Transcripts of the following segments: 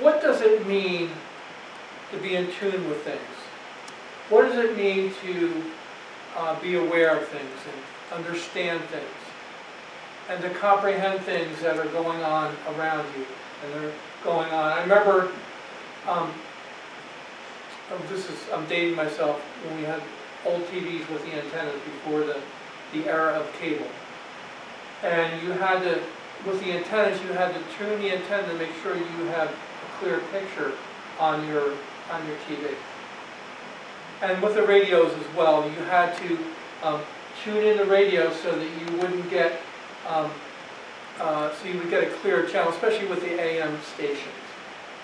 what does it mean to be in tune with things? What does it mean to uh, be aware of things and understand things? And to comprehend things that are going on around you and they're going on. I remember, um, oh, this is, I'm dating myself, when we had old TVs with the antennas before the, the era of cable. And you had to, with the antennas, you had to tune the antenna to make sure you had clear picture on your, on your TV. And with the radios as well, you had to um, tune in the radio so that you wouldn't get, um, uh, so you would get a clear channel, especially with the AM stations.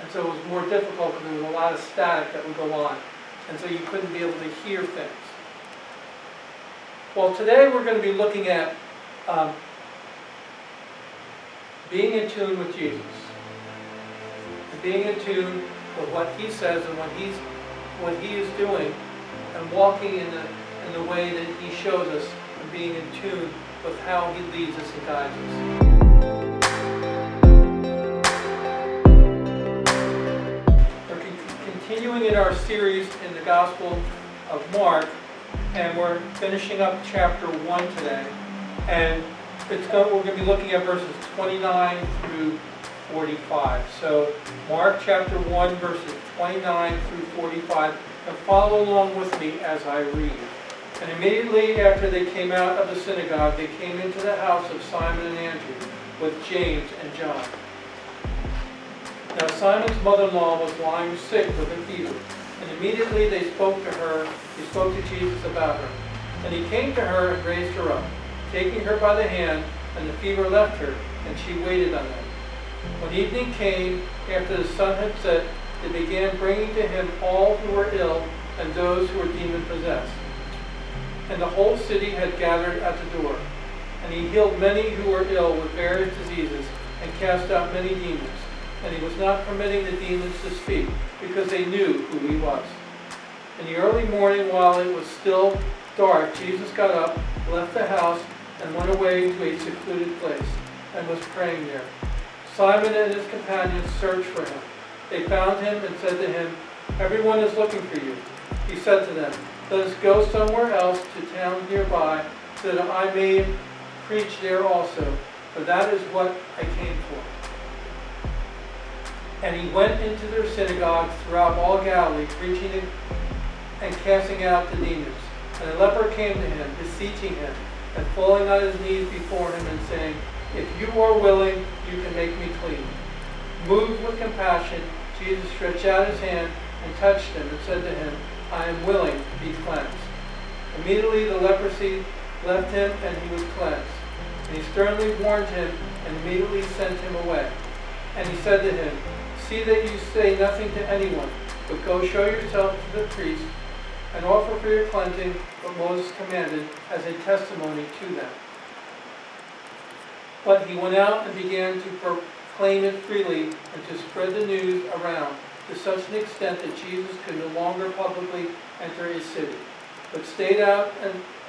And so it was more difficult because there was a lot of static that would go on. And so you couldn't be able to hear things. Well, today we're going to be looking at um, being in tune with Jesus. Being in tune with what he says and what he's what he is doing and walking in the in the way that he shows us and being in tune with how he leads us and guides us. We're con- continuing in our series in the Gospel of Mark, and we're finishing up chapter 1 today. And it's we're going to be looking at verses 29 through 45. So, Mark chapter 1, verses 29 through 45, and follow along with me as I read. And immediately after they came out of the synagogue, they came into the house of Simon and Andrew with James and John. Now Simon's mother-in-law was lying sick with a fever, and immediately they spoke to her, they spoke to Jesus about her. And he came to her and raised her up taking her by the hand, and the fever left her, and she waited on them. When evening came, after the sun had set, they began bringing to him all who were ill and those who were demon possessed. And the whole city had gathered at the door. And he healed many who were ill with various diseases, and cast out many demons. And he was not permitting the demons to speak, because they knew who he was. In the early morning, while it was still dark, Jesus got up, left the house, and went away to a secluded place, and was praying there. Simon and his companions searched for him. They found him and said to him, Everyone is looking for you. He said to them, Let us go somewhere else to town nearby, so that I may preach there also, for that is what I came for. And he went into their synagogues throughout all Galilee, preaching and casting out the demons. And a leper came to him, beseeching him, and falling on his knees before him and saying, If you are willing, you can make me clean. Moved with compassion, Jesus stretched out his hand and touched him and said to him, I am willing, to be cleansed. Immediately the leprosy left him and he was cleansed. And he sternly warned him and immediately sent him away. And he said to him, See that you say nothing to anyone, but go show yourself to the priest and offer for your cleansing what Moses commanded as a testimony to them. But he went out and began to proclaim it freely and to spread the news around to such an extent that Jesus could no longer publicly enter his city, but stayed out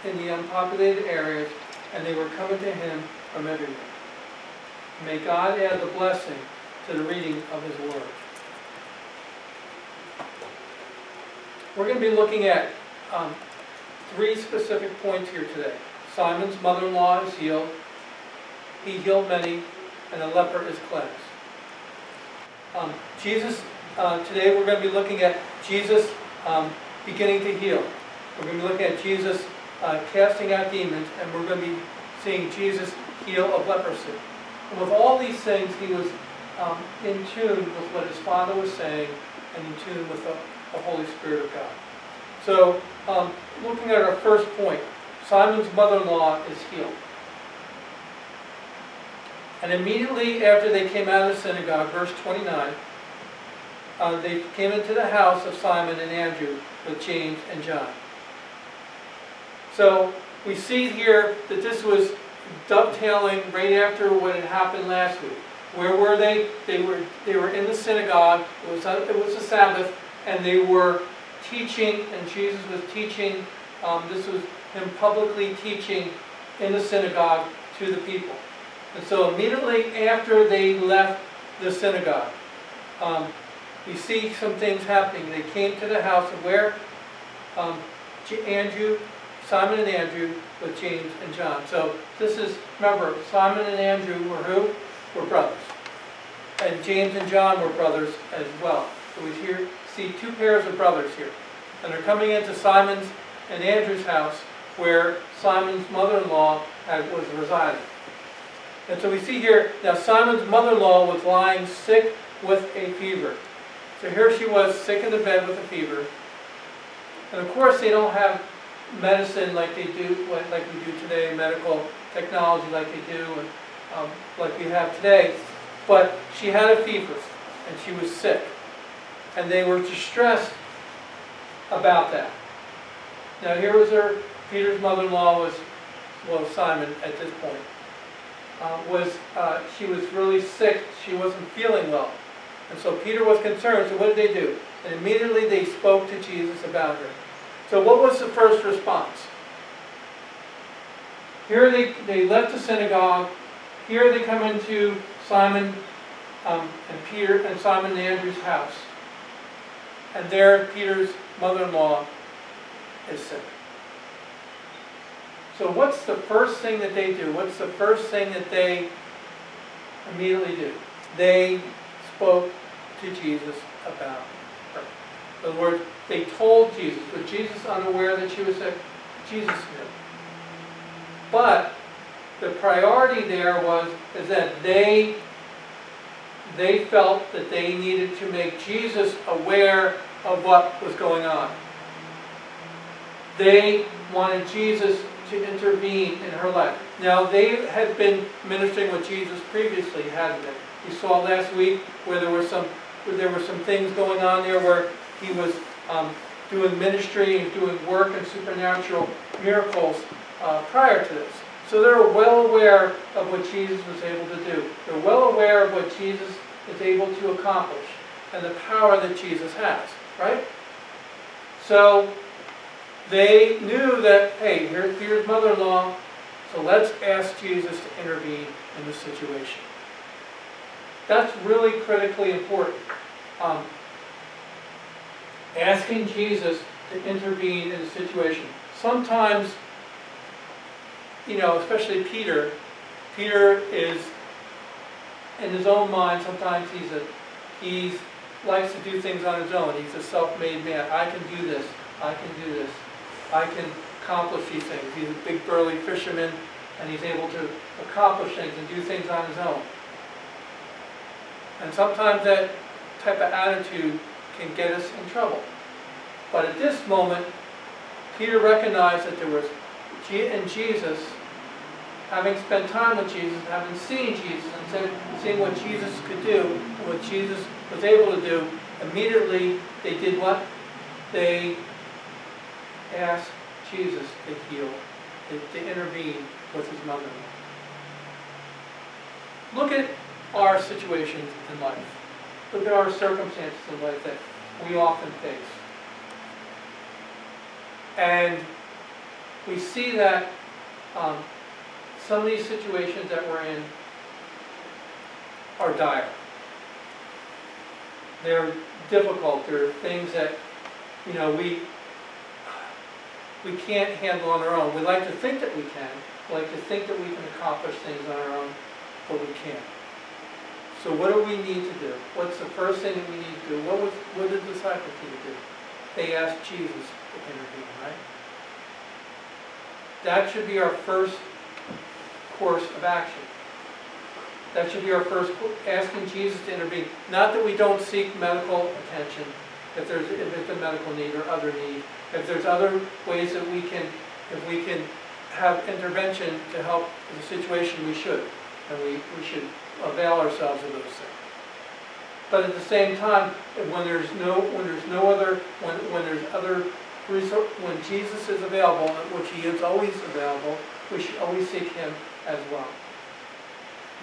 in, the unpopulated areas, and they were coming to him from everywhere. May God add the blessing to the reading of his word. We're going to be looking at um, three specific points here today. Simon's mother-in-law is healed. He healed many, and the leper is cleansed. Um, Jesus, uh, today we're going to be looking at Jesus um, beginning to heal. We're going to be looking at Jesus uh, casting out demons, and we're going to be seeing Jesus heal of leprosy. And with all these things, he was um, in tune with what his Father was saying and in tune with the the Holy Spirit of God. So, um, looking at our first point, Simon's mother-in-law is healed. And immediately after they came out of the synagogue, verse 29, uh, they came into the house of Simon and Andrew with James and John. So we see here that this was dovetailing right after what had happened last week. Where were they? They were they were in the synagogue. It was a, it was a Sabbath and they were teaching, and Jesus was teaching. Um, this was him publicly teaching in the synagogue to the people. And so immediately after they left the synagogue, um, we see some things happening. They came to the house of where? Um, Andrew, Simon and Andrew with James and John. So this is, remember, Simon and Andrew were who? Were brothers. And James and John were brothers as well. So we here see two pairs of brothers here. And they're coming into Simon's and Andrew's house where Simon's mother-in-law was residing. And so we see here, now Simon's mother-in-law was lying sick with a fever. So here she was, sick in the bed with a fever. And of course, they don't have medicine like they do, like we do today, medical technology like they do, and um, like we have today. But she had a fever, and she was sick. And they were distressed about that. Now here was her, Peter's mother-in-law was, well, Simon at this point, uh, was, uh, she was really sick, she wasn't feeling well. And so Peter was concerned, so what did they do? And immediately they spoke to Jesus about her. So what was the first response? Here they, they left the synagogue, here they come into Simon um, and Peter and Simon and Andrew's house. And there Peter's mother-in-law is sick. So what's the first thing that they do? What's the first thing that they immediately do? They spoke to Jesus about her. In other words, they told Jesus. Was Jesus unaware that she was sick? Jesus knew. But the priority there was is that they they felt that they needed to make Jesus aware of what was going on. They wanted Jesus to intervene in her life. Now, they had been ministering with Jesus previously, hadn't they? We saw last week where there were some there were some things going on there where he was um, doing ministry and doing work and supernatural miracles uh, prior to this. So they're well aware of what Jesus was able to do. They're well aware of what Jesus is able to accomplish and the power that Jesus has, right? So they knew that, hey, here's mother-in-law, so let's ask Jesus to intervene in the situation. That's really critically important. Um, asking Jesus to intervene in a situation. Sometimes, you know, especially Peter, Peter is in his own mind, sometimes he's a, he's likes to do things on his own. He's a self-made man. I can do this. I can do this. I can accomplish these things. He's a big burly fisherman and he's able to accomplish things and do things on his own. And sometimes that type of attitude can get us in trouble. But at this moment, Peter recognized that there was in Jesus, having spent time with Jesus, having seen Jesus, and seeing what Jesus could do, what Jesus was able to do, immediately they did what? They asked Jesus to heal, to, to intervene with his mother. Look at our situations in life. Look at our circumstances in life that we often face. And we see that um, some of these situations that we're in are dire. They're difficult. They're things that, you know, we we can't handle on our own. We like to think that we can. We like to think that we can accomplish things on our own, but we can't. So what do we need to do? What's the first thing we need to do? What, was, what did the disciples need to do? They asked Jesus to intervene, right? That should be our first course of action. That should be our first, asking Jesus to intervene. Not that we don't seek medical attention if there's, if it's a medical need or other need. If there's other ways that we can, if we can have intervention to help the situation, we should. And we, we should avail ourselves of those things. But at the same time, when there's no, when there's no other, when, when there's other resource, when Jesus is available, which he is always available, we should always seek him as well.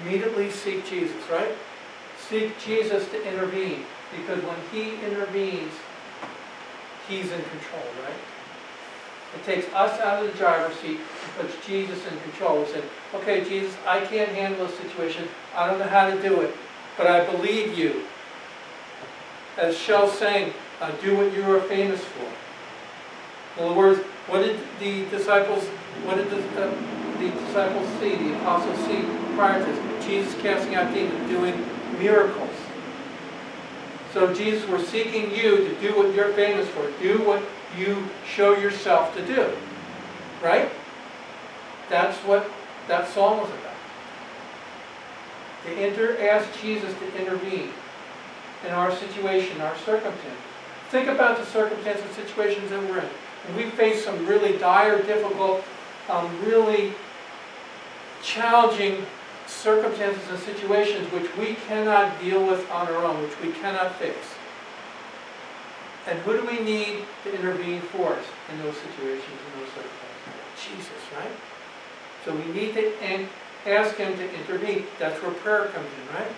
Immediately seek Jesus, right? Seek Jesus to intervene, because when he intervenes, he's in control, right? It takes us out of the driver's seat and puts Jesus in control. We say, okay, Jesus, I can't handle this situation. I don't know how to do it, but I believe you. as Shell saying, uh, do what you are famous for. In other words, what did the disciples, what did the, uh, the disciples see, the apostles see prior to this? Jesus casting out demons, doing miracles. So Jesus, we're seeking you to do what you're famous for. Do what you show yourself to do. Right? That's what that song was about. To enter, ask Jesus to intervene in our situation, our circumstance. Think about the circumstances and situations that we're in. And we face some really dire, difficult, um, really challenging circumstances and situations which we cannot deal with on our own, which we cannot fix. And who do we need to intervene for us in those situations, in those circumstances? Jesus, right? So we need to ask Him to intervene. That's where prayer comes in, right?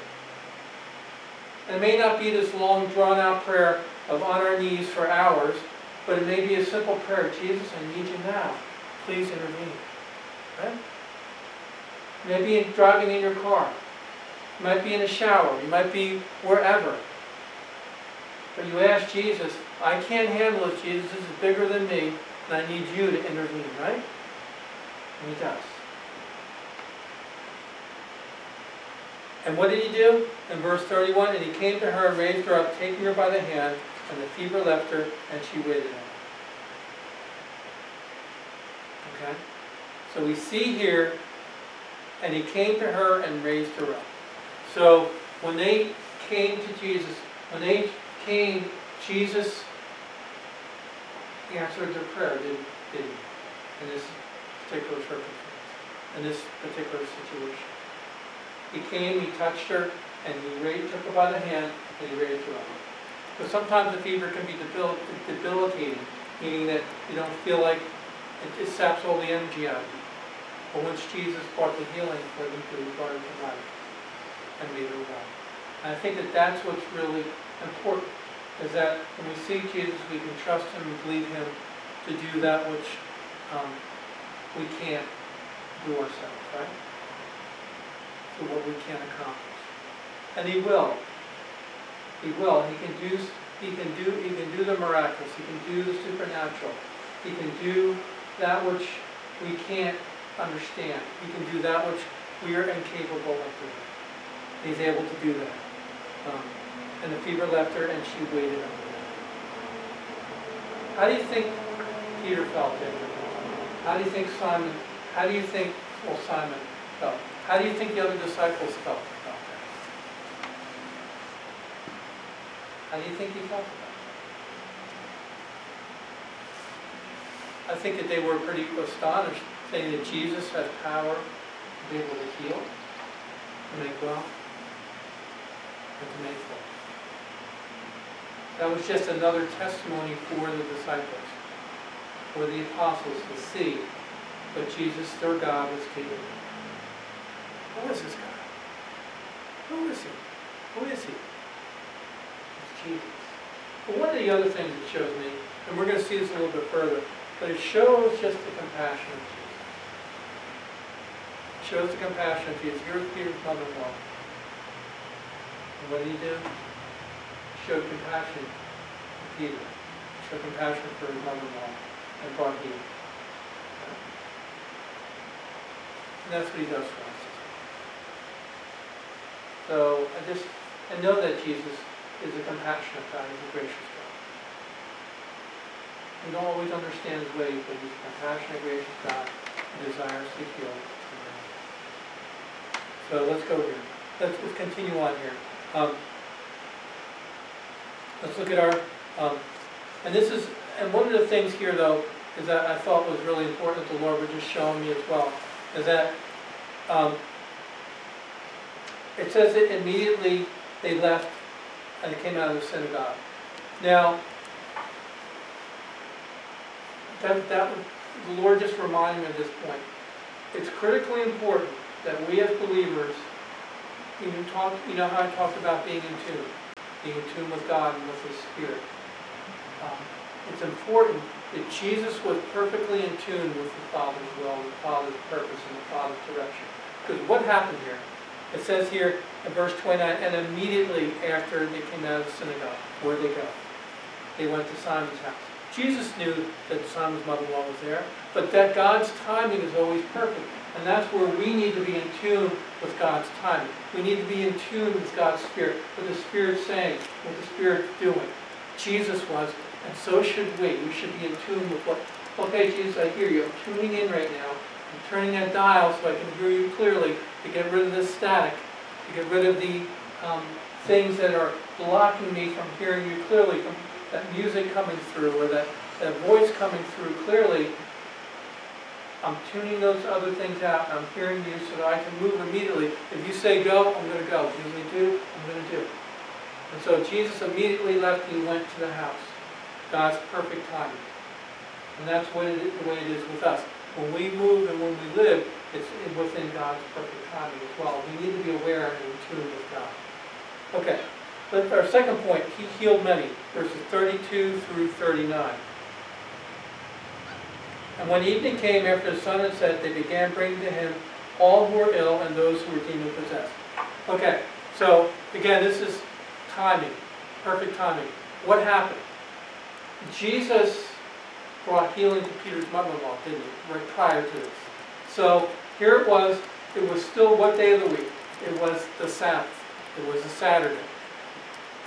It may not be this long, drawn-out prayer of on our knees for hours, but it may be a simple prayer. Jesus, I need you now. Please intervene. Maybe in driving in your car. You might be in a shower. You might be wherever. But you ask Jesus, I can't handle it, Jesus. This is bigger than me, and I need you to intervene, right? And he does. And what did he do? In verse 31, and he came to her and raised her up, taking her by the hand, and the fever left her, and she waited on. Okay? So we see here, and he came to her and raised her up. So when they came to Jesus, when they came, Jesus answered their prayer, didn't, he? In this particular circumstance, in this particular situation. He came, he touched her, and he raised, took her by the hand, and he raised her up. But sometimes the fever can be debil debilitating, meaning that you don't feel like it, it saps all the energy out of you. But once Jesus brought the healing for them to her to life and made her well. And I think that that's what's really important, is that when we see Jesus, we can trust him and believe him to do that which um, we can't do ourselves, right? To what we can't accomplish. And he will. He will. He can do he can do he can do the miraculous. He can do the supernatural. He can do that which we can't understand. He can do that which we are incapable of doing. He's able to do that. Um, and the fever left her, and she waited on him. How do you think Peter felt How do you think Simon? How do you think well Simon felt? How do you think the other disciples felt? About that? How do you think he felt about it? I think that they were pretty astonished, saying that Jesus has power to be able to heal, to make well, and to make full. That was just another testimony for the disciples, for the apostles to see that Jesus, their God, was capable. Who is this God? Who is he? Who is he? It's Jesus. But one of the other things it shows me, and we're going to see this a little bit further, but it shows just the compassion of Jesus. Shows the compassion of Jesus. Here's Peter's mother-in-law. And what did he do? Showed compassion to Peter. Showed compassion for his mother-in-law and brought healing. And that's what he does for us. So I just, I know that Jesus is a compassionate God, he's a gracious God. We don't always understand his ways, but he's a compassionate, gracious God who desires to heal. So let's go here. Let's, let's continue on here. Um, let's look at our, um, and this is, and one of the things here though, is that I thought was really important that the Lord was just showing me as well, is that um, it says that immediately they left and it came out of the synagogue. Now, that, that the Lord just reminded me of this point. It's critically important that we as believers, you know, talk, you know how I talked about being in tune, being in tune with God and with His Spirit. Um, it's important that Jesus was perfectly in tune with the Father's will, the Father's purpose, and the Father's direction. Because what happened here It says here in verse 29, and immediately after they came out of the synagogue, where they go? They went to Simon's house. Jesus knew that Simon's mother-in-law was there, but that God's timing is always perfect. And that's where we need to be in tune with God's timing. We need to be in tune with God's Spirit, what the Spirit's saying, what the Spirit's doing. Jesus was, and so should we. We should be in tune with what, okay, Jesus, I hear you. I'm tuning in right now. I'm turning that dial so I can hear you clearly to get rid of this static, to get rid of the um, things that are blocking me from hearing you clearly, from that music coming through or that, that voice coming through clearly. I'm tuning those other things out and I'm hearing you so that I can move immediately. If you say go, I'm going to go. If you say do, I'm going to do. And so Jesus immediately left and he went to the house. God's perfect timing. And that's what it, the way it is with us. When we move and when we live, it's within God's perfect timing as well. We need to be aware and in tune with God. Okay, but our second point, he healed many, verses 32 through 39. And when evening came after the sun had set, they began bringing to him all who were ill and those who were demon possessed. Okay, so again, this is timing, perfect timing. What happened? Jesus brought healing to Peter's mother-in-law, didn't he? Right prior to this. So here it was, it was still what day of the week? It was the Sabbath. It was a Saturday.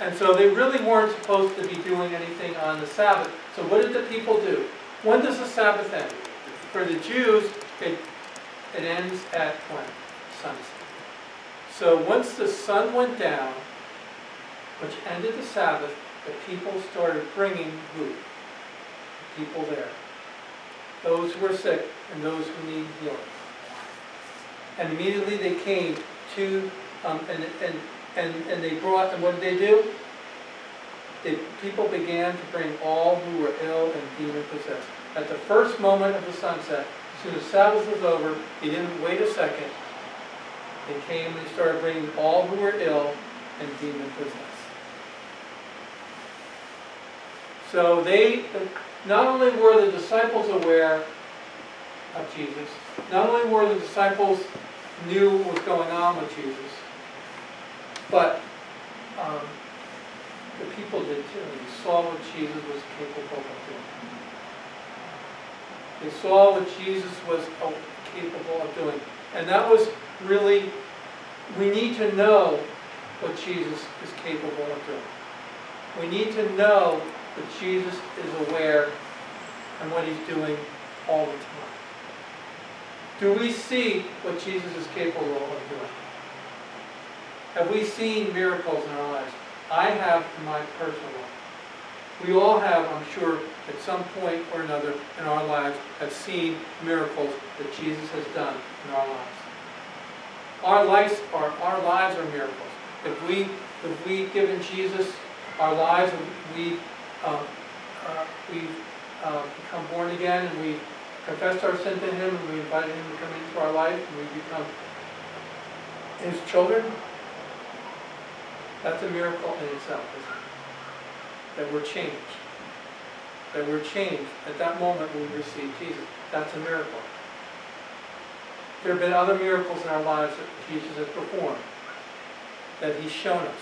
And so they really weren't supposed to be doing anything on the Sabbath. So what did the people do? When does the Sabbath end? For the Jews, it, it ends at when? Sunset. So once the sun went down, which ended the Sabbath, the people started bringing food. People there. Those who were sick and those who need healing. And immediately they came to, um, and, and, and, and they brought, and what did they do? People began to bring all who were ill and demon possessed. At the first moment of the sunset, as soon as Sabbath was over, he didn't wait a second. They came and they started bringing all who were ill and demon possessed. So they, not only were the disciples aware of Jesus, not only were the disciples knew what was going on with Jesus, but um, the people did too. They saw what Jesus was capable of doing. They saw what Jesus was capable of doing. And that was really, we need to know what Jesus is capable of doing. We need to know that Jesus is aware and what he's doing all the time. Do we see what Jesus is capable of doing? Have we seen miracles in our lives? I have in my personal life. We all have, I'm sure, at some point or another in our lives, have seen miracles that Jesus has done in our lives. Our lives are, our lives are miracles. If we, if we given Jesus our lives, we uh, uh, we uh, become born again and we confess our sin to Him and we invite Him to come into our life and we become His children, that's a miracle in itself, isn't it? That we're changed. That we're changed at that moment when we receive Jesus. That's a miracle. There have been other miracles in our lives that Jesus has performed, that He's shown us,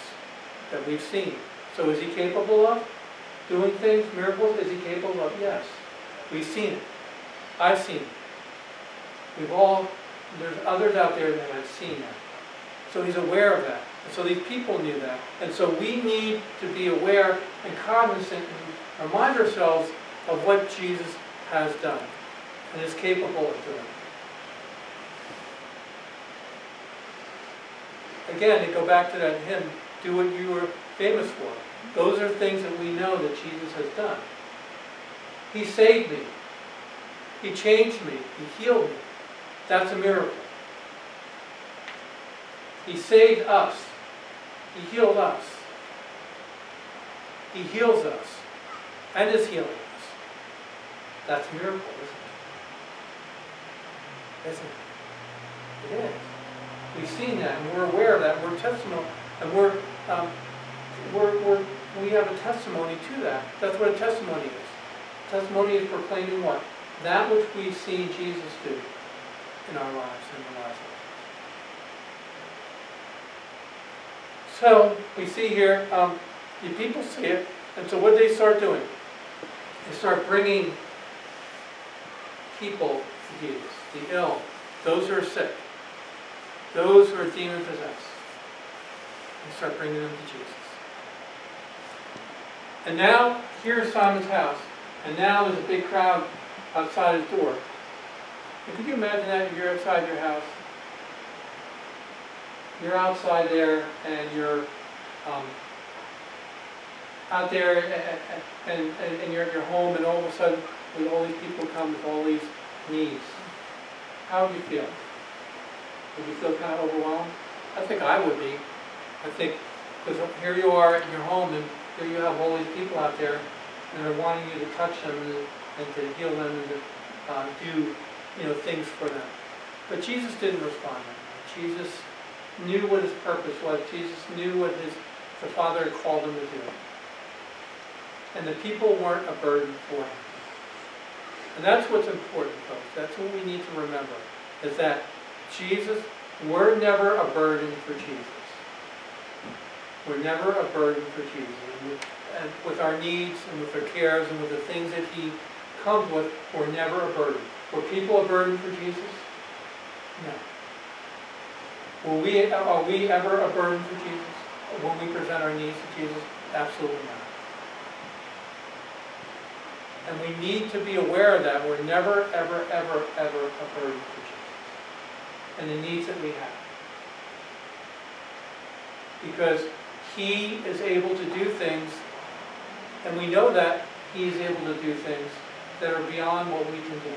that we've seen. So is He capable of? doing things, miracles, is he capable of? Yes. We've seen it. I've seen it. We've all, there's others out there that have seen that. So he's aware of that. And so these people knew that. And so we need to be aware and cognizant and remind ourselves of what Jesus has done and is capable of doing. Again, to go back to that hymn, do what you were famous for. Those are things that we know that Jesus has done. He saved me. He changed me. He healed me. That's a miracle. He saved us. He healed us. He heals us and is healing us. That's a miracle, isn't it? Isn't it? It is. We've seen that and we're aware of that. We're testimony and we're um, we're, we're, we have a testimony to that. That's what a testimony is. Testimony is proclaiming what? That which we see Jesus do in our lives and in the lives So, we see here, um, the people see it, and so what they start doing? They start bringing people to Jesus, the ill, those who are sick, those who are demon possessed. They start bringing them to Jesus. And now, here's Simon's house, and now there's a big crowd outside his door. And could you imagine that if you're outside your house? You're outside there and you're um, out there and, and, and you're at your home and all of a sudden with all these people come with all these needs. How would you feel? Would you feel kind of overwhelmed? I think I would be. I think, because here you are at your home and here you have all these people out there and they're wanting you to touch them and, and to heal them and to uh, do, you know, things for them. But Jesus didn't respond. Jesus knew what his purpose was. Jesus knew what his, the Father had called him to do. And the people weren't a burden for him. And that's what's important, folks. That's what we need to remember, is that Jesus, we're never a burden for Jesus. We're never a burden for Jesus. And with, and with our needs and with our cares and with the things that he comes with, we're never a burden. Were people a burden for Jesus? No. Were we, are we ever a burden to Jesus? When we present our needs to Jesus? Absolutely not. And we need to be aware of that. We're never, ever, ever, ever a burden to Jesus. And the needs that we have. Because He is able to do things, and we know that He is able to do things that are beyond what we can do.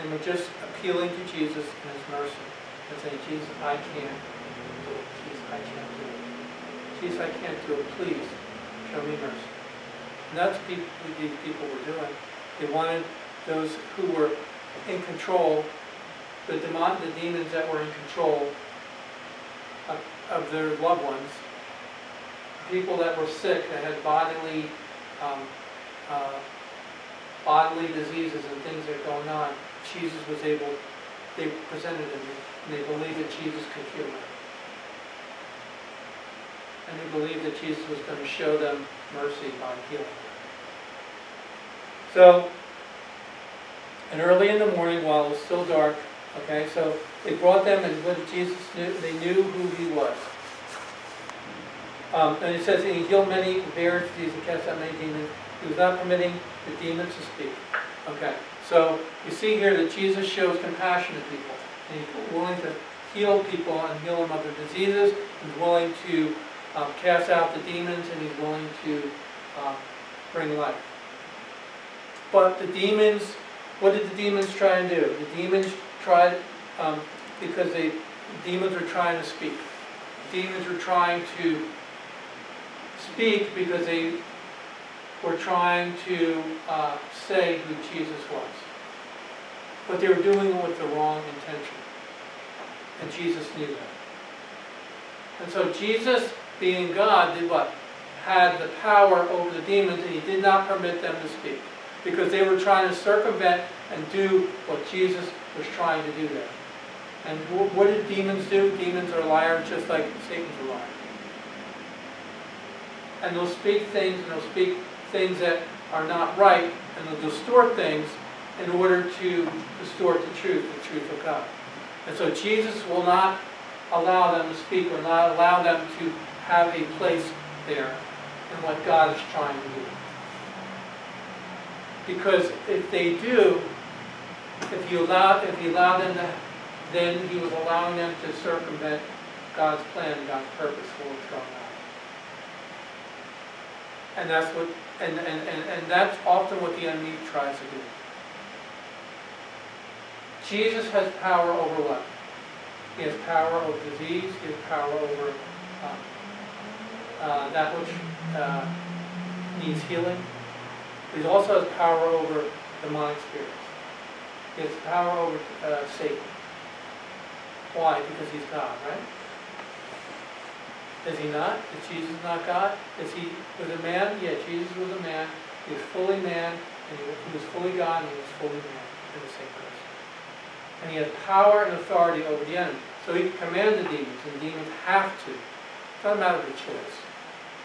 And we're just appealing to Jesus and His mercy and saying, Jesus, I can't do it. Jesus, I can't do it. Jesus, I can't do it. Please, show me mercy. And that's what these people were doing. They wanted those who were in control, the demon, the demons that were in control of, of their loved ones, people that were sick, that had bodily, um, uh, bodily diseases and things that are going on. Jesus was able, they presented him, and they believed that Jesus could heal them. And they believed that Jesus was going to show them mercy by healing them. So, and early in the morning, while it was still dark, okay, so they brought them, and when Jesus knew, they knew who he was. Um, and it says, he healed many various diseases and cast out many demons. He was not permitting the demons to speak. Okay, so you see here that Jesus shows compassion to people. And he's willing to heal people and heal them of their diseases. He's willing to um, cast out the demons and he's willing to um, bring life. But the demons, what did the demons try and do? The demons tried, um, because they, the demons were trying to speak. The demons were trying to speak because they were trying to uh, say who Jesus was. But they were doing it with the wrong intention. And Jesus knew that. And so Jesus, being God, did what? Had the power over the demons and he did not permit them to speak. Because they were trying to circumvent and do what Jesus was trying to do there. And what did demons do? Demons are liars just like Satan's a liar. And they'll speak things and they'll speak things that are not right and they'll distort things in order to distort the truth, the truth of God. And so Jesus will not allow them to speak or not allow them to have a place there in what God is trying to do. Because if they do, if you allow, if you allow them to, then he was allowing them to circumvent God's plan, God's purpose for what's going on. And that's what, and, and, and, and that's often what the enemy tries to do. Jesus has power over what? He has power over disease, he has power over um, uh, that which uh, needs healing. He also has power over demonic spirits. He has power over uh, Satan. Why? Because he's God, right? Is he not? Is Jesus not God? Is he was a man? Yeah, Jesus was a man. He was fully man, and he was fully God, and he was fully man in the same person. And he has power and authority over the enemy. So he can command the demons, and the demons have to. It's not a matter of a choice.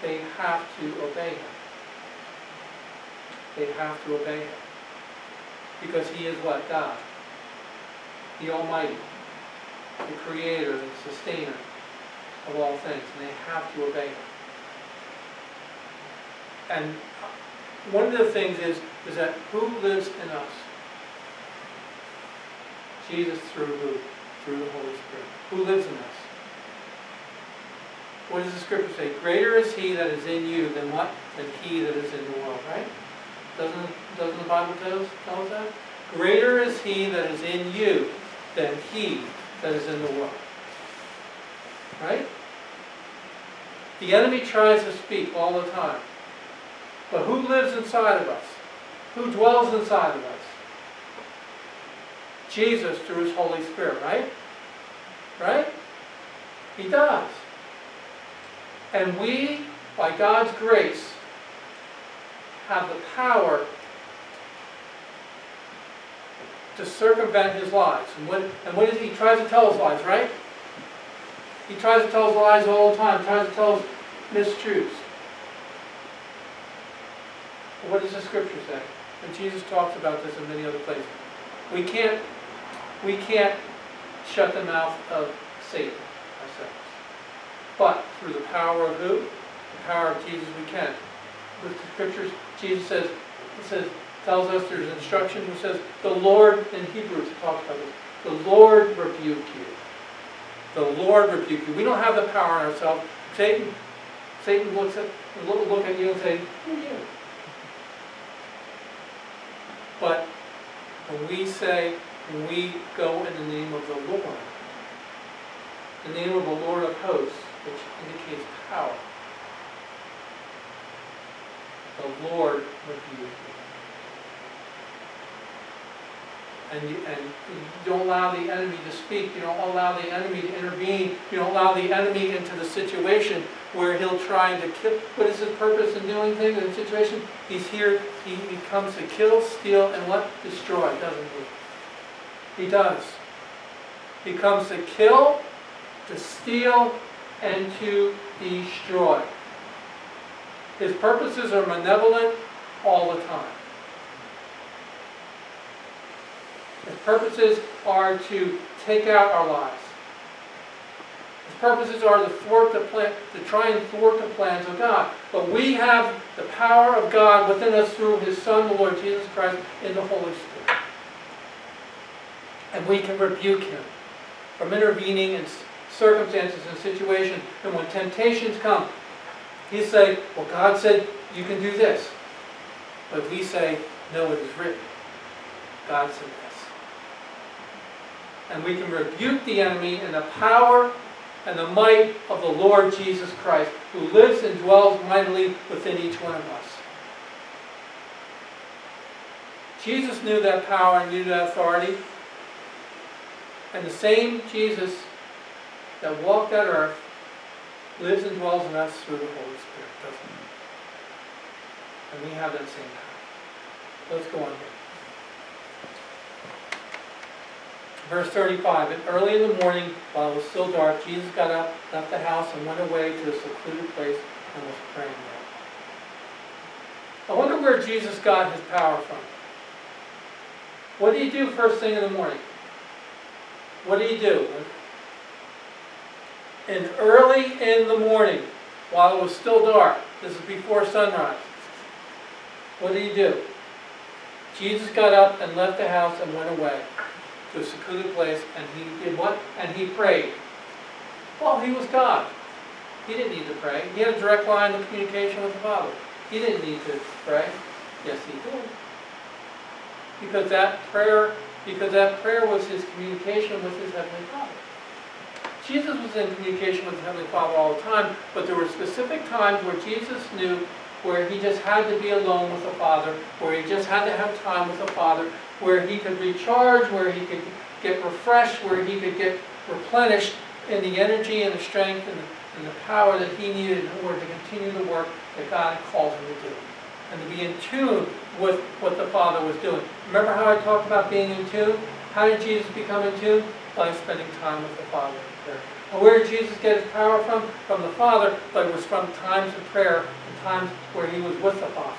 They have to obey him. They have to obey him. Because he is what? God. The Almighty. The Creator, the Sustainer of all things. And they have to obey him. And one of the things is, is that who lives in us? Jesus through who? Through the Holy Spirit. Who lives in us? What does the scripture say? Greater is he that is in you than what? Than he that is in the world, right? Doesn't, doesn't the Bible tell us, tell us that? Greater is he that is in you than he that is in the world. Right? The enemy tries to speak all the time. But who lives inside of us? Who dwells inside of us? Jesus through his Holy Spirit, right? Right? He does. And we, by God's grace, have the power to circumvent his lies. And what, and what is he? He tries to tell us lies, right? He tries to tell us lies all the time, tries to tell us mistruths. What does the scripture say? And Jesus talks about this in many other places. We can't, we can't shut the mouth of Satan ourselves. But through the power of who? The power of Jesus we can. With the scriptures, Jesus says, says, tells us there's instruction who says, the Lord, in Hebrews talks about this, the Lord rebuke you. The Lord rebuke you. We don't have the power in ourselves. Satan, Satan looks at, look, at you and say, who are you? But when we say, we go in the name of the Lord, the name of the Lord of hosts, which indicates power, the Lord with you. And you, and you don't allow the enemy to speak, you don't allow the enemy to intervene, you don't allow the enemy into the situation where he'll try to kill. What is his purpose in doing things in the situation? He's here, he, he comes to kill, steal, and what? Destroy, doesn't he? He does. He comes to kill, to steal, and to destroy. His purposes are malevolent all the time. His purposes are to take out our lives. His purposes are to thwart the plan, to try and thwart the plans of God. But we have the power of God within us through His Son, the Lord Jesus Christ, in the Holy Spirit. And we can rebuke Him from intervening in circumstances and situations. And when temptations come, He say, well, God said you can do this. But we say, no, it is written. God said this and we can rebuke the enemy in the power and the might of the Lord Jesus Christ, who lives and dwells mightily within each one of us. Jesus knew that power and knew that authority. And the same Jesus that walked that earth lives and dwells in us through the Holy Spirit, doesn't he? And we have that same power. Let's go on here. Verse 35, and early in the morning, while it was still dark, Jesus got up, left the house, and went away to a secluded place and was praying there. I wonder where Jesus got his power from. What did he do first thing in the morning? What did he do? And early in the morning, while it was still dark, this is before sunrise, what did he do? Jesus got up and left the house and went away to a secluded place, and he did what? And he prayed. Well, he was God. He didn't need to pray. He had a direct line of communication with the Father. He didn't need to pray. Yes, he did. Because that prayer, because that prayer was his communication with his Heavenly Father. Jesus was in communication with the Heavenly Father all the time, but there were specific times where Jesus knew where he just had to be alone with the Father, where he just had to have time with the Father, where he could recharge, where he could get refreshed, where he could get replenished in the energy and the strength and the, and the power that he needed in order to continue the work that God called him to do. And to be in tune with what the Father was doing. Remember how I talked about being in tune? How did Jesus become in tune? by spending time with the Father in prayer. And where did Jesus get his power from? From the Father, but it was from times of prayer and times where he was with the Father.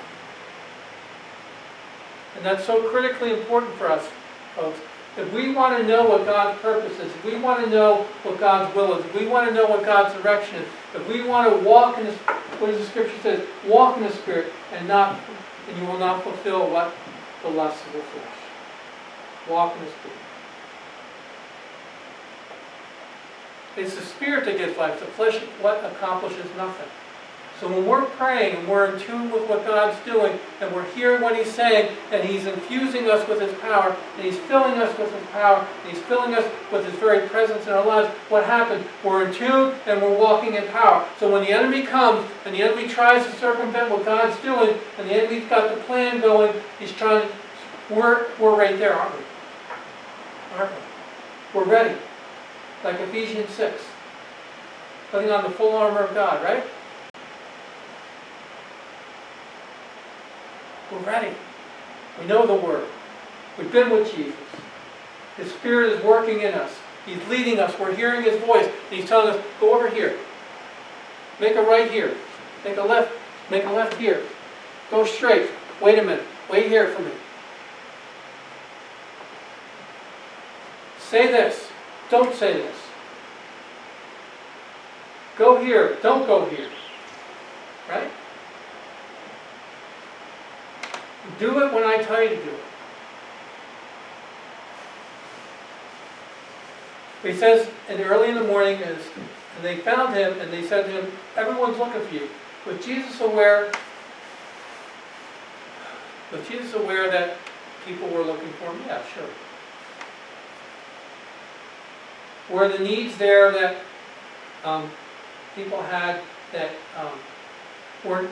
And that's so critically important for us, folks. If we want to know what God's purpose is, if we want to know what God's will is, if we want to know what God's direction is, if we want to walk in the, what does the scripture says? Walk in the Spirit and not, and you will not fulfill what? The lusts of the flesh. Walk in the Spirit. It's the Spirit that gives life. The flesh, what accomplishes nothing. So when we're praying and we're in tune with what God's doing and we're hearing what He's saying and He's infusing us with His power and He's filling us with His power and He's filling us with His very presence in our lives, what happens? We're in tune and we're walking in power. So when the enemy comes and the enemy tries to circumvent what God's doing and the enemy's got the plan going, he's trying to, we're, we're right there, aren't we? Aren't we? We're ready. Like Ephesians 6. Putting on the full armor of God, right? We're ready. We know the Word. We've been with Jesus. His Spirit is working in us. He's leading us. We're hearing His voice. And He's telling us, go over here. Make a right here. Make a left. Make a left here. Go straight. Wait a minute. Wait here for me. Say this. Don't say this. Go here. Don't go here. Right? Do it when I tell you to do it. He says, and early in the morning, is, and they found him, and they said to him, Everyone's looking for you. Was Jesus aware? Was Jesus aware that people were looking for him? Yeah, sure. Were the needs there that um, people had that um, weren't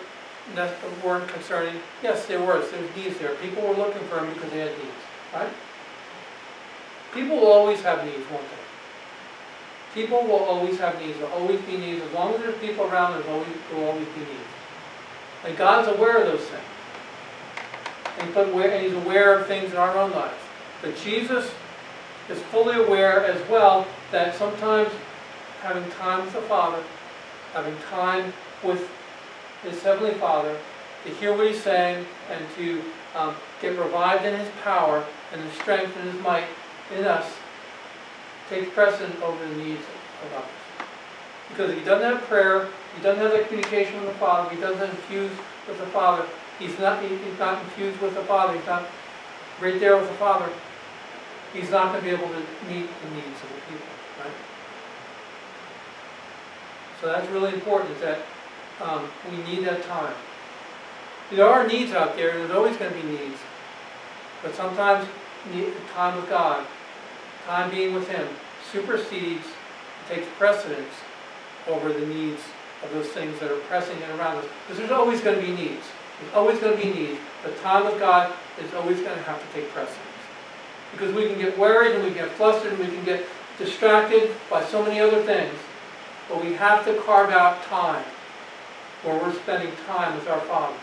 that weren't concerning? Yes, there was. There was needs there. People were looking for him because they had needs, right? People will always have needs, won't they? People will always have needs. There'll always be needs. As long as there's people around, there's always, there will always be needs. And God's aware of those things. And He's aware of things in our own lives. But Jesus is fully aware as well that sometimes having time with the Father, having time with his Heavenly Father, to hear what He's saying, and to um, get revived in His power and His strength and His might in us, takes precedent over the needs of others. Because if he doesn't have prayer, he doesn't have that communication with the Father, he doesn't infuse with the Father, he's not, he's not infused with the Father, he's not right there with the Father, he's not going to be able to meet the needs of the people, right? So that's really important, is that um, we need that time. There are needs out there, there's always going to be needs. But sometimes the time with God, time being with Him, supersedes, takes precedence over the needs of those things that are pressing in around us. Because there's always going to be needs. There's always going to be needs. But time with God is always going to have to take precedence. Because we can get worried and we can get flustered and we can get distracted by so many other things. But we have to carve out time where we're spending time with our Father.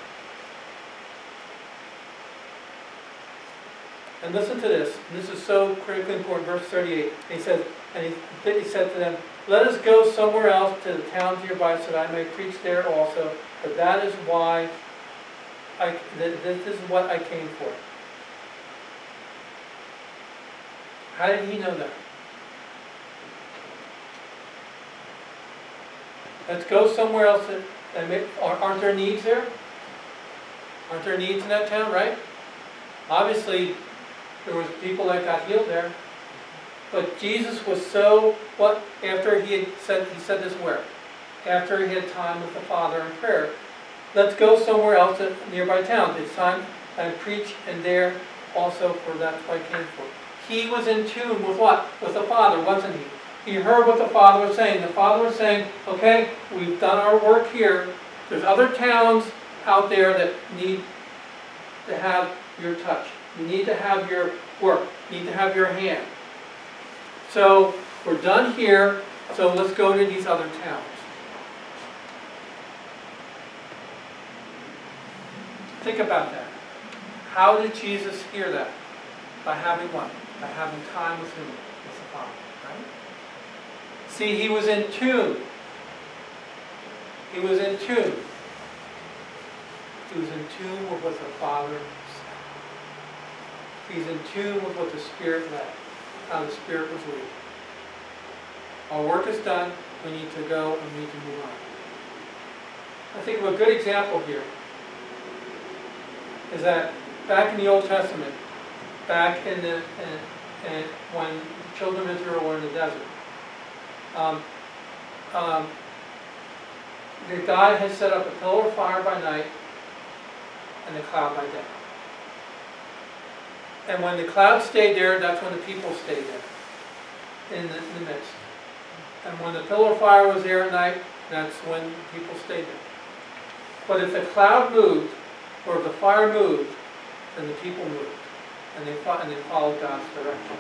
And listen to this. This is so critically important. Verse 38. He says, and he, he said to them, Let us go somewhere else to the towns nearby so that I may preach there also. But that is why I, this is what I came for. How did he know that? Let's go somewhere else. And may, aren't there needs there? Aren't there needs in that town, right? Obviously, there was people that got healed there. But Jesus was so what after he had said he said this where? After he had time with the Father in prayer. Let's go somewhere else a nearby town. It's time and uh, preach and there also for that's what I came for. He was in tune with what? With the Father, wasn't he? He heard what the Father was saying. The Father was saying, okay, we've done our work here. There's other towns out there that need to have your touch. You need to have your work. You need to have your hand. So we're done here, so let's go to these other towns. Think about that. How did Jesus hear that? By having what? By having time with him. See, he was in tune. He was in tune. He was in tune with what the Father said. He's in tune with what the Spirit led, how the Spirit was leading. Our work is done. We need to go and we need to move on. I think of a good example here is that back in the Old Testament, back in the in, in, when children of Israel were in the desert, um, um, the God has set up a pillar of fire by night and a cloud by day. And when the cloud stayed there, that's when the people stayed there, in the, in the midst. And when the pillar of fire was there at night, that's when people stayed there. But if the cloud moved, or if the fire moved, then the people moved. And they, and they followed God's direction.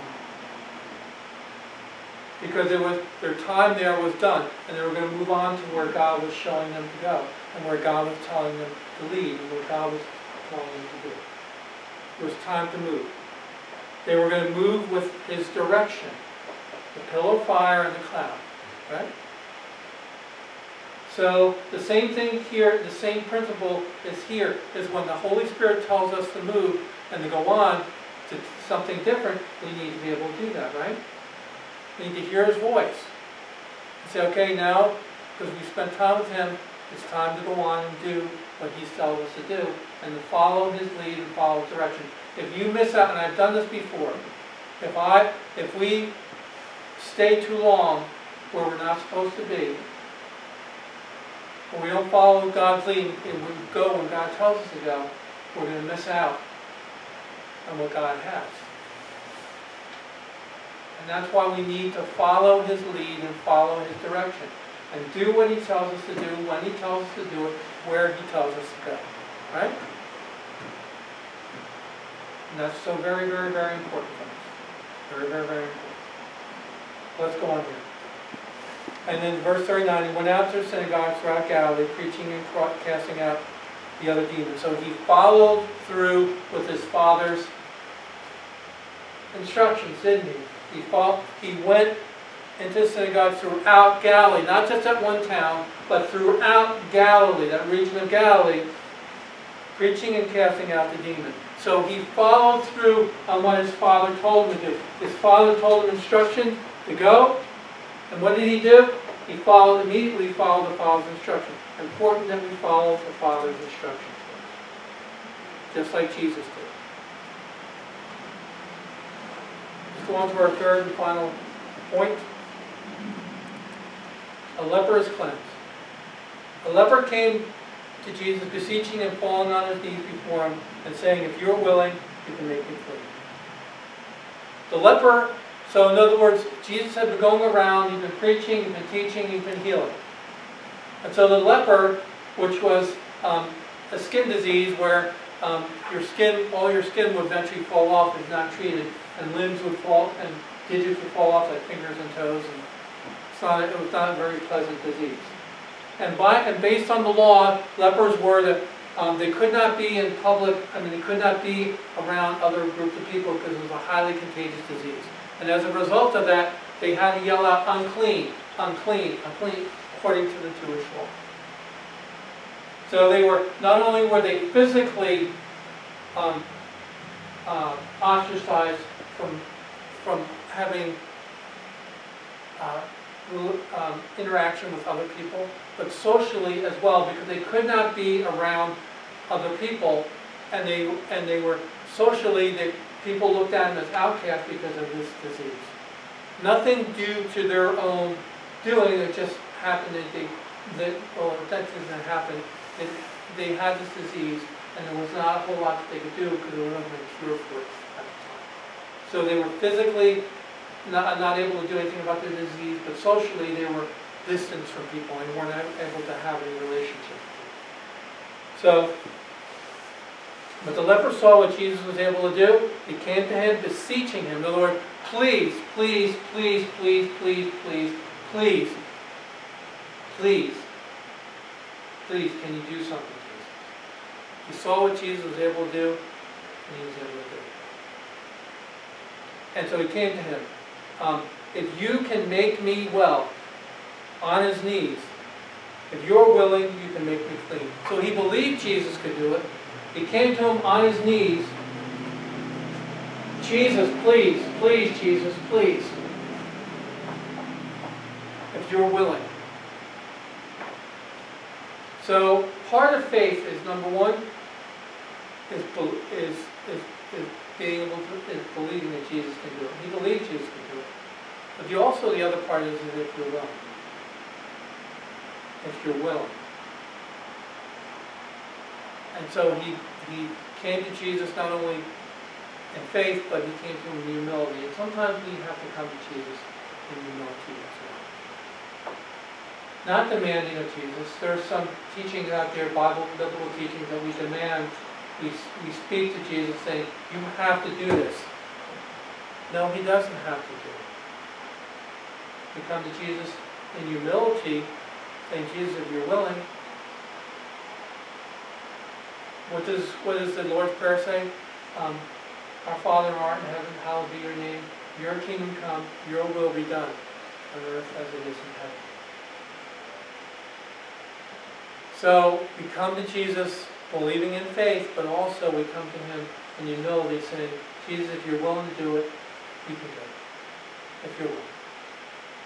Because it was, their time there was done, and they were going to move on to where God was showing them to go, and where God was telling them to lead, and where God was telling them to do. It was time to move. They were going to move with His direction, the pillar of fire and the cloud. Right? So the same thing here, the same principle is here, is when the Holy Spirit tells us to move and to go on to something different, we need to be able to do that, right? We need to hear His voice. And say, okay, now, because we spent time with Him, it's time to go on and do what He's telling us to do, and to follow His lead and follow His direction. If you miss out, and I've done this before, if I, if we stay too long where we're not supposed to be, when we don't follow God's lead and we go when God tells us to go, we're going to miss out on what God has. And that's why we need to follow His lead and follow His direction. And do what He tells us to do, when He tells us to do it, where He tells us to go. Right? And that's so very, very, very important for us. Very, very, very important. Let's go on here. And then verse 39, he went out to the synagogues throughout Galilee, preaching and casting out the other demons. So he followed through with his father's instructions, didn't he? He, fought, he went into synagogues throughout Galilee, not just at one town, but throughout Galilee, that region of Galilee, preaching and casting out the demon. So he followed through on what his father told him to do. His father told him instruction to go, and what did he do? He followed, immediately followed the Father's instruction. Important that we follow the Father's instructions. Just like Jesus did. Let's go on to our third and final point. A leper is cleansed. A leper came to Jesus, beseeching and falling on his knees before him, and saying, If you're willing, you can make me clean. The leper so in other words, Jesus had been going around, he'd been preaching, he'd been teaching, he'd been healing. And so the leper, which was um, a skin disease where um, your skin, all your skin would eventually fall off if not treated, and limbs would fall, and digits would fall off like fingers and toes, and it's not, it was not a very pleasant disease. And, by, and based on the law, lepers were that um, they could not be in public, I mean, they could not be around other groups of people because it was a highly contagious disease. And as a result of that, they had to yell out, unclean, unclean, unclean, according to the Jewish law. So they were, not only were they physically um, uh, ostracized from, from having uh, um, interaction with other people, but socially as well, because they could not be around other people, and they and they were socially they people looked at them as outcasts because of this disease. Nothing due to their own doing, it just happened that they, that, or that didn't happen. It, they had this disease, and there was not a whole lot that they could do because there was no cure for it. So they were physically not, not able to do anything about their disease, but socially they were distanced from people and weren't able to have any relationship. So but the leper saw what Jesus was able to do. He came to him, beseeching him, the Lord, please, please, please, please, please, please, please, please, please, can you do something, Jesus? He saw what Jesus was able to do, and he was able to do it. And so he came to him. Um, if you can make me well, on his knees, if you're willing, you can make me clean. So he believed Jesus could do it. He came to him on his knees. Jesus, please, please, Jesus, please. If you're willing. So part of faith is number one, is, is, is, is being able to, believing that Jesus can do it. He believed Jesus can do it. But you also, the other part is that if you're willing. If you're willing. And so he, he came to Jesus not only in faith, but he came to him in humility. And sometimes we have to come to Jesus in humility as well. Not demanding of Jesus. There are some teachings out there, Bible, biblical teachings, that we demand. We, we speak to Jesus saying, you have to do this. No, he doesn't have to do it. We come to Jesus in humility, saying, Jesus, if you're willing, what does, what does the Lord's Prayer say? Um, Our Father who art in heaven, hallowed be your name. Your kingdom come, your will be done, on earth as it is in heaven. So we come to Jesus believing in faith, but also we come to him in humility saying, Jesus, if you're willing to do it, you can do it. If you're willing.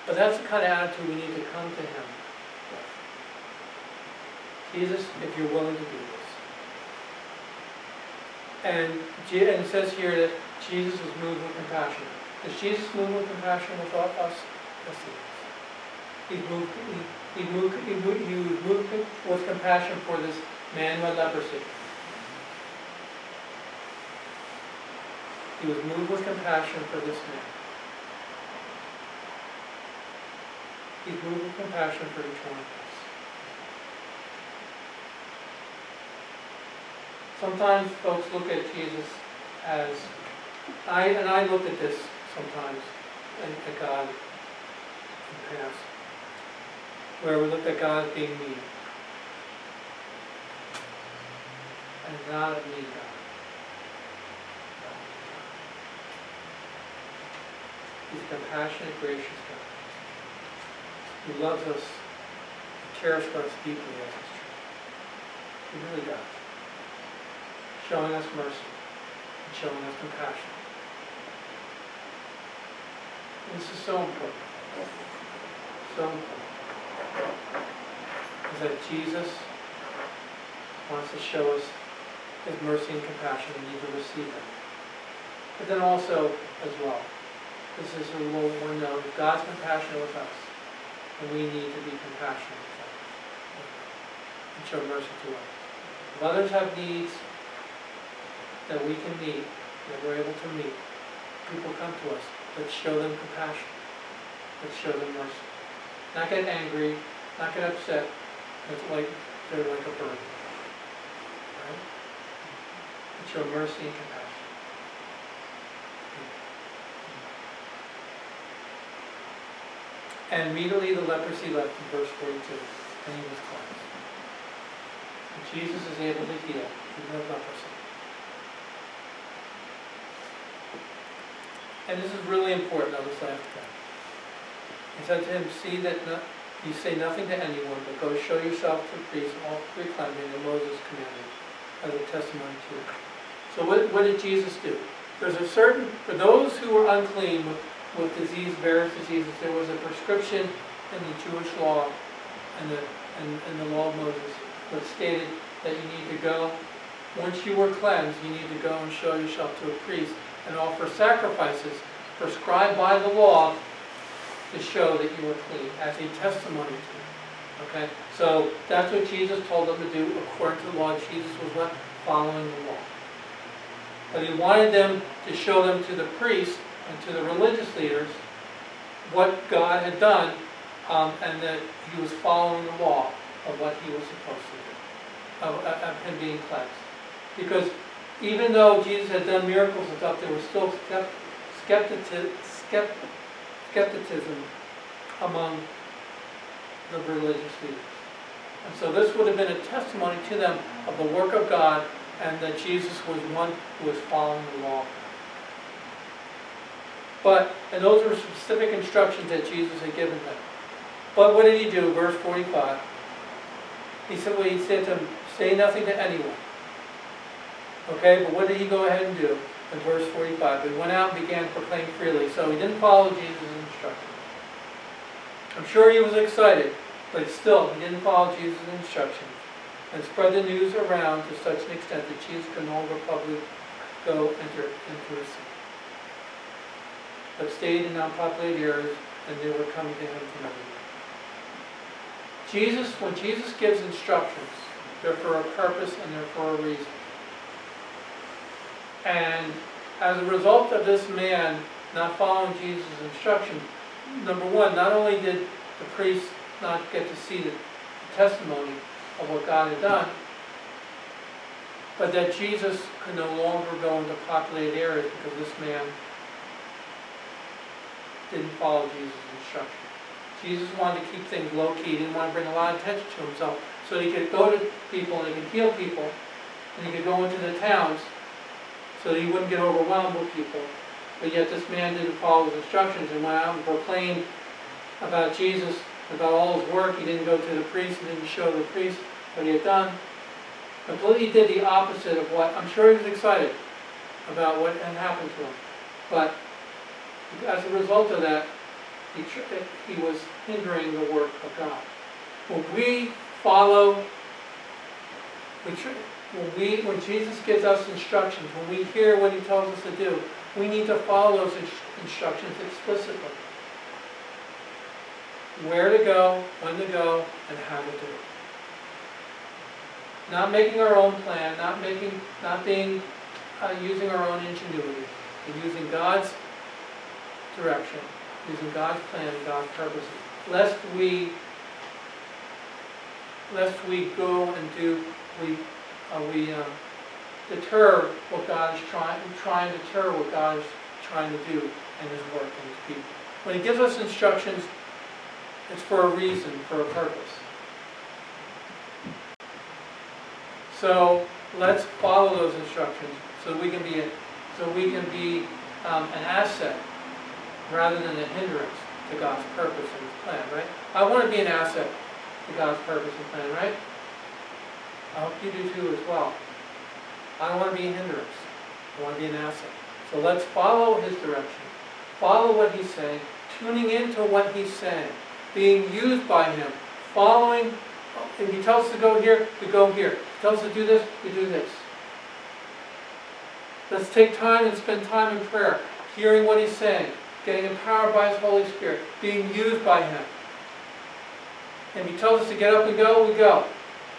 But that's the kind of attitude we need to come to him with. Jesus, if you're willing to do this. And, and it says here that Jesus was moved with compassion. Is Jesus moved with compassion with us? Yes, he is. He's moved, he, he moved, he he moved with compassion for this man with leprosy. He was moved with compassion for this man. He's moved with compassion for each one of us. Sometimes folks look at Jesus as, I, and I look at this sometimes, and at God in the past, where we look at God as being mean. And not a mean God. He's a compassionate, gracious God. He loves us, he cares for us deeply as his. He really does showing us mercy and showing us compassion. This is so important. So important. Is that Jesus wants to show us his mercy and compassion and need to receive it. But then also, as well, this is a little more known, God's compassionate with us, and we need to be compassionate with others and show mercy to others. If others have needs, that we can meet, that we're able to meet. People come to us, let's show them compassion. Let's show them mercy. Not get angry, not get upset, it's like they're like a bird. Show mercy and compassion. And immediately the leprosy left in verse 42, and he was cleansed. And Jesus is able to heal even of leprosy. And this is really important on this last point. He said to him, See that no, you say nothing to anyone, but go show yourself to the priest, all three proclaiming that Moses commanded as a testimony to you. So what, what did Jesus do? There's a certain, for those who were unclean with, with disease, various diseases, there was a prescription in the Jewish law and the, and, and the law of Moses that stated that you need to go, once you were cleansed, you need to go and show yourself to a priest and offer sacrifices prescribed by the law to show that you were clean, as a testimony to it. Okay? So that's what Jesus told them to do according to the law. Jesus was what? Following the law. But he wanted them to show them to the priests and to the religious leaders what God had done um, and that he was following the law of what he was supposed to do, of, of him being cleansed. Because even though Jesus had done miracles and stuff, there was still skepticism among the religious leaders. And so this would have been a testimony to them of the work of God and that Jesus was one who was following the law. But, and those were specific instructions that Jesus had given them. But what did he do, verse 45? He said, well, he said to him, say nothing to anyone. Okay, but what did he go ahead and do in verse 45? He went out and began to proclaim freely, so he didn't follow Jesus' instructions. I'm sure he was excited, but still, he didn't follow Jesus' instructions and spread the news around to such an extent that Jesus could no longer publicly go enter into city. But stayed in unpopulated areas, and they were coming to him from everywhere. Jesus, when Jesus gives instructions, they're for a purpose and they're for a reason. And as a result of this man not following Jesus' instruction, number one, not only did the priest not get to see the testimony of what God had done, but that Jesus could no longer go into populated areas because this man didn't follow Jesus' instruction. Jesus wanted to keep things low key, he didn't want to bring a lot of attention to himself, so he could go to people and he could heal people, and he could go into the towns so that he wouldn't get overwhelmed with people. But yet this man didn't follow his instructions and went out and proclaimed about Jesus, about all his work. He didn't go to the priest, he didn't show the priest what he had done. Completely did the opposite of what, I'm sure he was excited about what had happened to him. But as a result of that, he, he was hindering the work of God. When we follow, when, we, when Jesus gives us instructions, when we hear what he tells us to do, we need to follow those instructions explicitly. Where to go, when to go, and how to do it. Not making our own plan, not making, not being, uh, using our own ingenuity, but using God's direction, using God's plan and God's purposes, lest we, lest we go and do, we, uh, we um, deter what God is trying, trying to deter what God is trying to do in His work and His people. When He gives us instructions, it's for a reason, for a purpose. So let's follow those instructions so we can be a, so we can be um, an asset rather than a hindrance to God's purpose and plan, right? I want to be an asset to God's purpose and plan, right? I hope you do too as well. I don't want to be a hindrance. I want to be an asset. So let's follow His direction. Follow what He's saying, tuning into what He's saying, being used by Him, following. If He tells us to go here, we go here. He tells us to do this, we do this. Let's take time and spend time in prayer, hearing what He's saying, getting empowered by His Holy Spirit, being used by Him. And He tells us to get up and go, we go.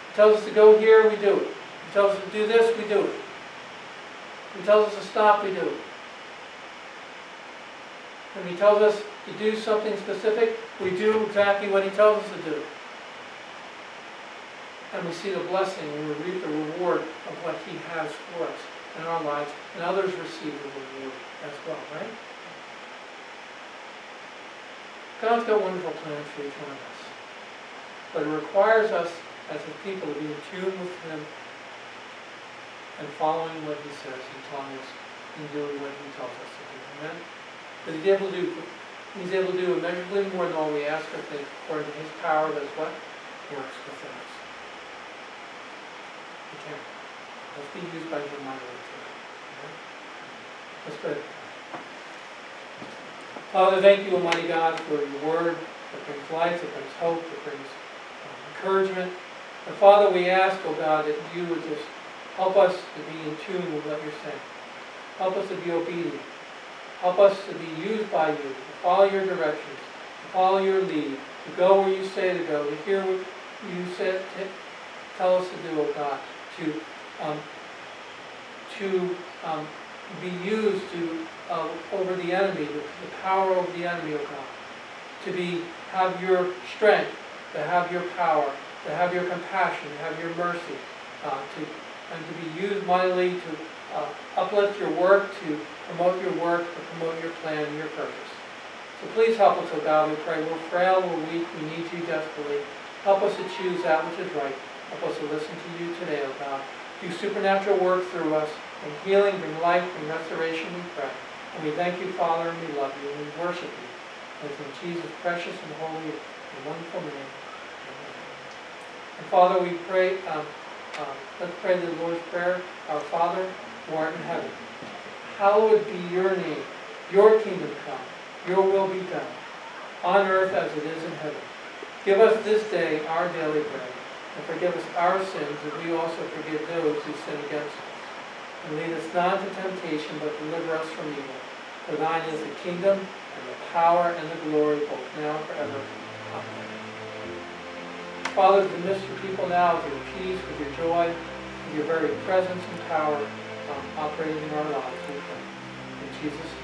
He tells us to go here, we do it. He tells us to do this, we do it. He tells us to stop, we do it. When He tells us to do something specific, we do exactly what He tells us to do. And we see the blessing and we reap the reward of what He has for us in our lives, and others receive the reward as well, right? God's got wonderful plans for each one of us. But it requires us as a people to be in tune with Him and following what He says and telling us and doing what He tells us to do. Amen? But He's able to do He's able to do immeasurably more than all we ask or think, according to His power that's what? Works within us. He can. Let's be used by Him mightily today. Amen? Let's pray. Father, thank you, Almighty God, for your word that brings life, that brings hope, that brings um, encouragement. And Father, we ask, oh God, that you would just help us to be in tune with what you're saying. Help us to be obedient. Help us to be used by you, follow your directions, to follow your lead, to go where you say to go, to hear what you said, tell us to do, oh God, to um, to um, be used to uh, over the enemy, the, the, power of the enemy, of God. To be have your strength, to have your power, to have your compassion, to have your mercy, uh, to and to be used mightily to uh, uplift your work, to promote your work, to promote your plan and your purpose. So please help us, O God, we pray. We're frail, we're weak, we need you desperately. Help us to choose that which is right. Help us to listen to you today, O God. Do supernatural work through us, bring healing, bring life, bring restoration, we pray. And we thank you, Father, and we love you, and we worship you. And it's in Jesus' precious and holy and wonderful name. Amen. And Father, we pray, um, um, let's pray the Lord's Prayer. Our Father, who art in heaven, hallowed be your name. Your kingdom come. Your will be done, on earth as it is in heaven. Give us this day our daily bread, and forgive us our sins, as we also forgive those who sin against us. And lead us not into temptation, but deliver us from evil. For thine is the kingdom, and the power, and the glory, both now and forever. Amen. Father, dismiss your people now with your peace, with your joy, with your very presence and power um, operating in our lives. We pray. In Jesus' name.